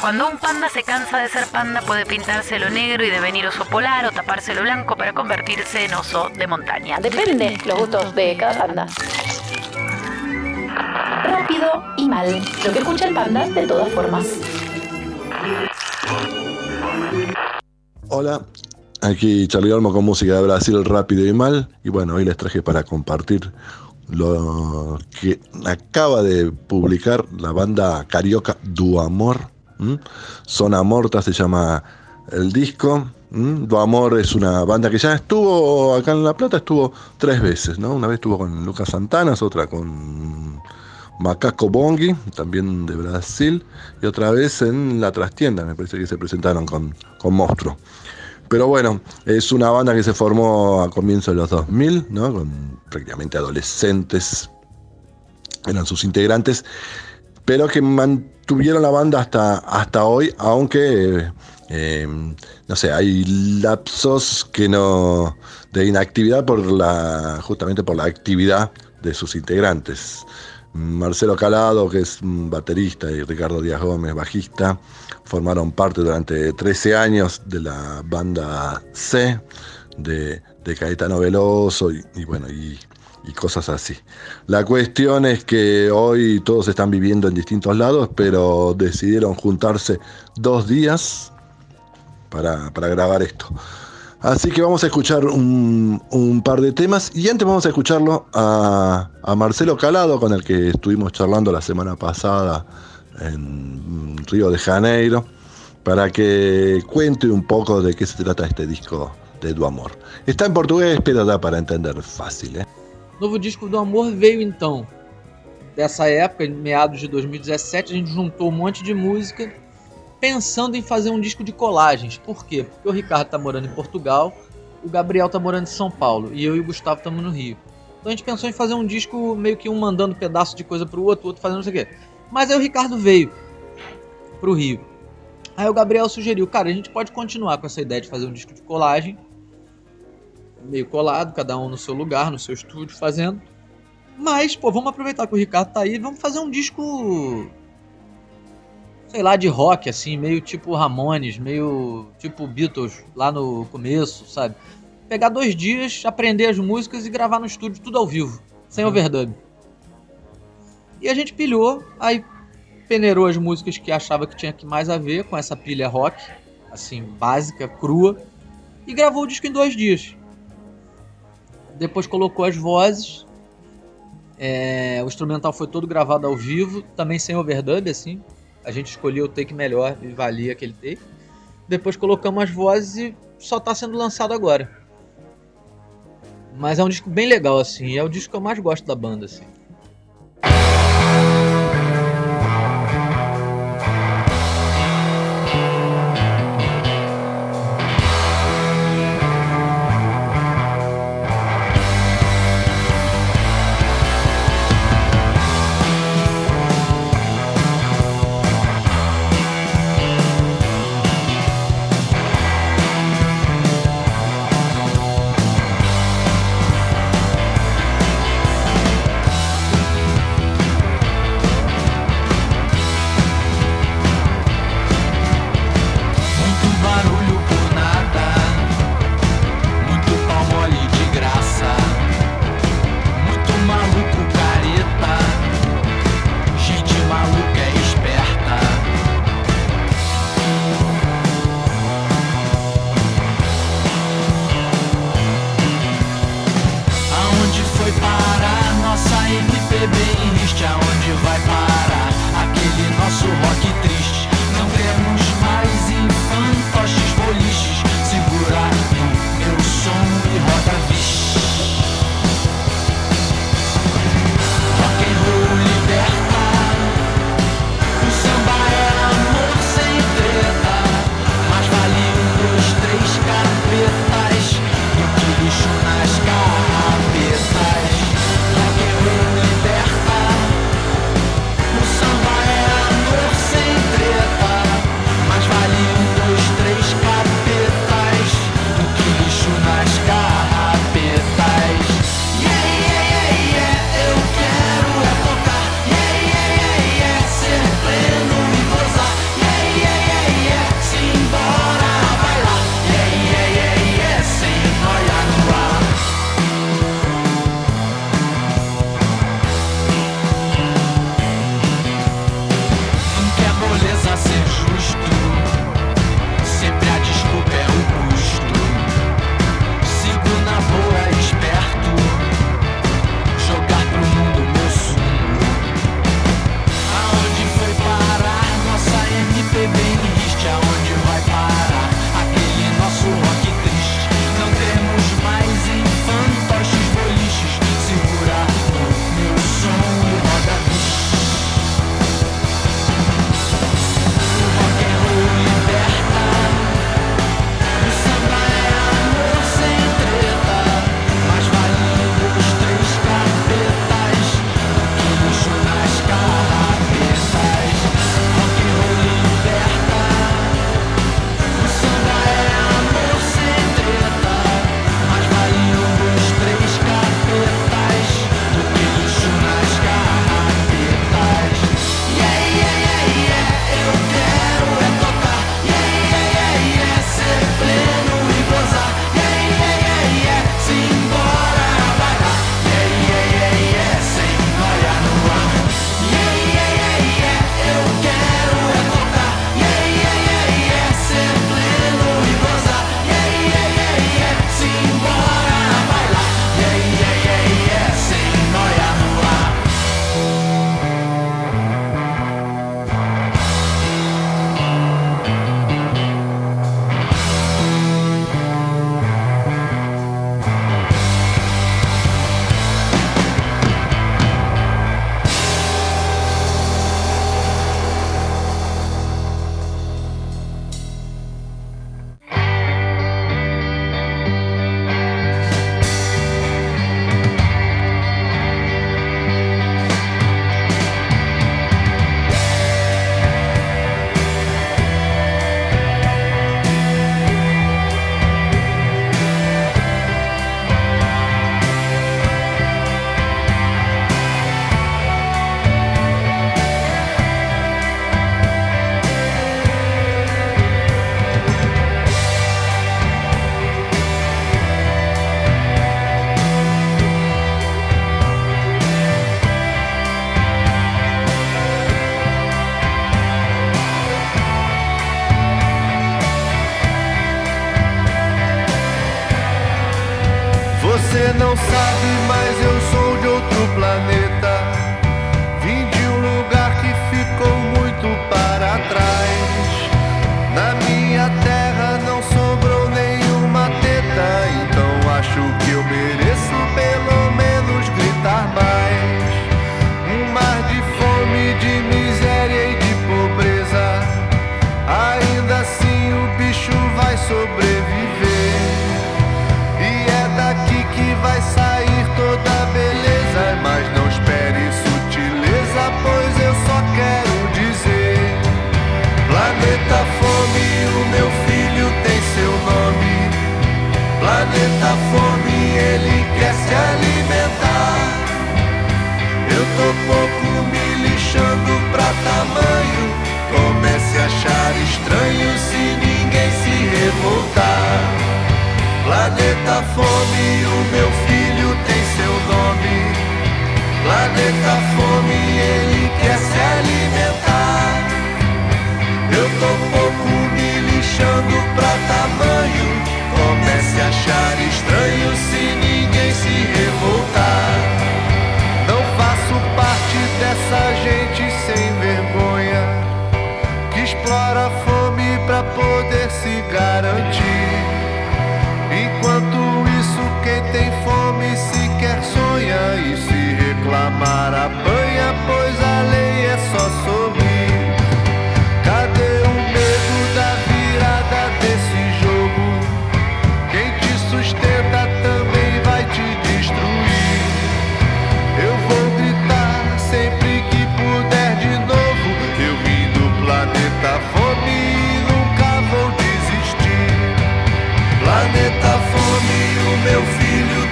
Cuando un panda se cansa de ser panda puede pintárselo negro y devenir oso polar o tapárselo blanco para convertirse en oso de montaña. Depende los gustos de cada panda. Rápido y mal. Lo que escucha el panda de todas formas. Hola, aquí Charlie Olmo con música de Brasil rápido y mal. Y bueno, hoy les traje para compartir lo que acaba de publicar la banda carioca Du Amor. Zona Morta se llama el disco. Du Amor es una banda que ya estuvo acá en La Plata, estuvo tres veces, ¿no? Una vez estuvo con Lucas Santanas, otra con Macaco Bongi, también de Brasil, y otra vez en La Trastienda, me parece que se presentaron con, con Monstruo. Pero bueno, es una banda que se formó a comienzos de los 2000, ¿no? con prácticamente adolescentes, eran sus integrantes, pero que mantuvieron la banda hasta, hasta hoy, aunque, eh, no sé, hay lapsos que no, de inactividad por la, justamente por la actividad de sus integrantes. Marcelo Calado, que es baterista, y Ricardo Díaz Gómez, bajista, formaron parte durante 13 años de la banda C de, de Caetano Veloso y, bueno, y, cosas así. La cuestión es que hoy todos están viviendo en distintos lados, pero decidieron juntarse dos días para, para grabar esto. Así que vamos a escuchar un, par de temas y antes vamos a escucharlo a, Marcelo Calado, con el que estuvimos charlando la semana pasada en Río de Janeiro, para que cuente un poco de qué se trata este disco de Do Amor. Está en português, pero dá para entender fácil, ¿eh? Novo disco do Amor veio então dessa época, em meados de 2017, a gente juntou um monte de música pensando em fazer um disco de colagens. Por quê? Porque o Ricardo tá morando em Portugal, o Gabriel tá morando em São Paulo e eu e o Gustavo estamos no Rio. Então a gente pensou em fazer um disco meio que um mandando pedaço de coisa pro outro, o outro fazendo não sei o quê. Mas aí o Ricardo veio pro Rio. Aí o Gabriel sugeriu, cara, a gente pode continuar com essa ideia de fazer um disco de colagem, meio colado, cada um no seu lugar, no seu estúdio, fazendo. Mas, pô, vamos aproveitar que o Ricardo tá aí, vamos fazer um disco sei lá, de rock, assim, meio tipo Ramones, meio tipo Beatles lá no começo, sabe? Pegar dois dias, aprender as músicas e gravar no estúdio tudo ao vivo, sem uhum. overdub. E a gente pilhou, aí peneirou as músicas que achava que tinha que mais a ver com essa pilha rock, assim, básica, crua, e gravou o disco em dois dias. Depois colocou as vozes, é, o instrumental foi todo gravado ao vivo, também sem overdub, assim, a gente escolheu o take melhor e valia aquele take. Depois colocamos as vozes e só está sendo lançado agora. Mas é um disco bem legal, assim. É o disco que eu mais gosto da banda, assim. no fighting me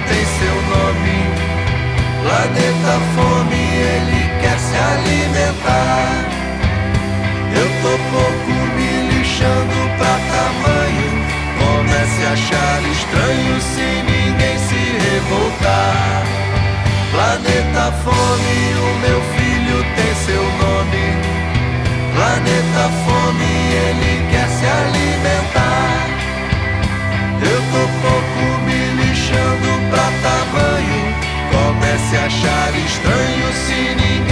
tem seu nome. Planeta Fome, ele quer se alimentar. Eu tô pouco me lixando pra tamanho. Comece a achar estranho se ninguém se revoltar. Planeta Fome, achar estranho, cínico.